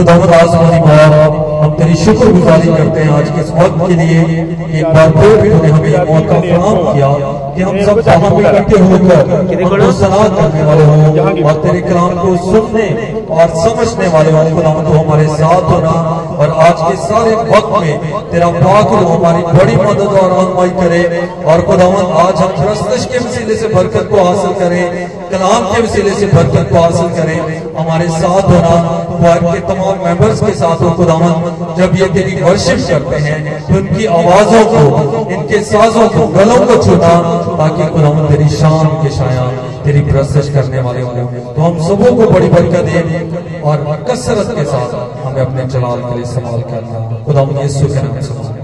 हम तेरी शुक्रगुजारी करते हैं आज के इस वक्त के लिए। एक बार फिर तूने हमें ये मौका फराहम किया कि हम सब जहाँ पे इकट्ठे होकर सलाह करने वाले हों और तेरे कलाम को सुनने और समझने वाले हों। तो हमारे साथ होना और आज के सारे वक्त में तेरा पाक रूह हमारी बड़ी मदद और रहनुमाई करे और खुदावंद आज हम प्रस्तश के वसीले से बरकत को हासिल करें, कलाम के वसीले से बरकत को हासिल करें। हमारे साथ होना वाइफ के तमाम मेंबर्स के साथ हो, खुदावन, जब ये तेरी वर्शिप करते हैं तो उनकी आवाजों को, इनके साजों को, गलों को छूना ताकि खुदावन तेरी शान के शाया तेरी प्रस्तश करने वाले हों। तो हम सबों को बड़ी बरकत दे और कसरत के साथ हमें अपने जलाल के लिए इस्तेमाल करना खुदावन यीशु के नाम से मांगते हैं।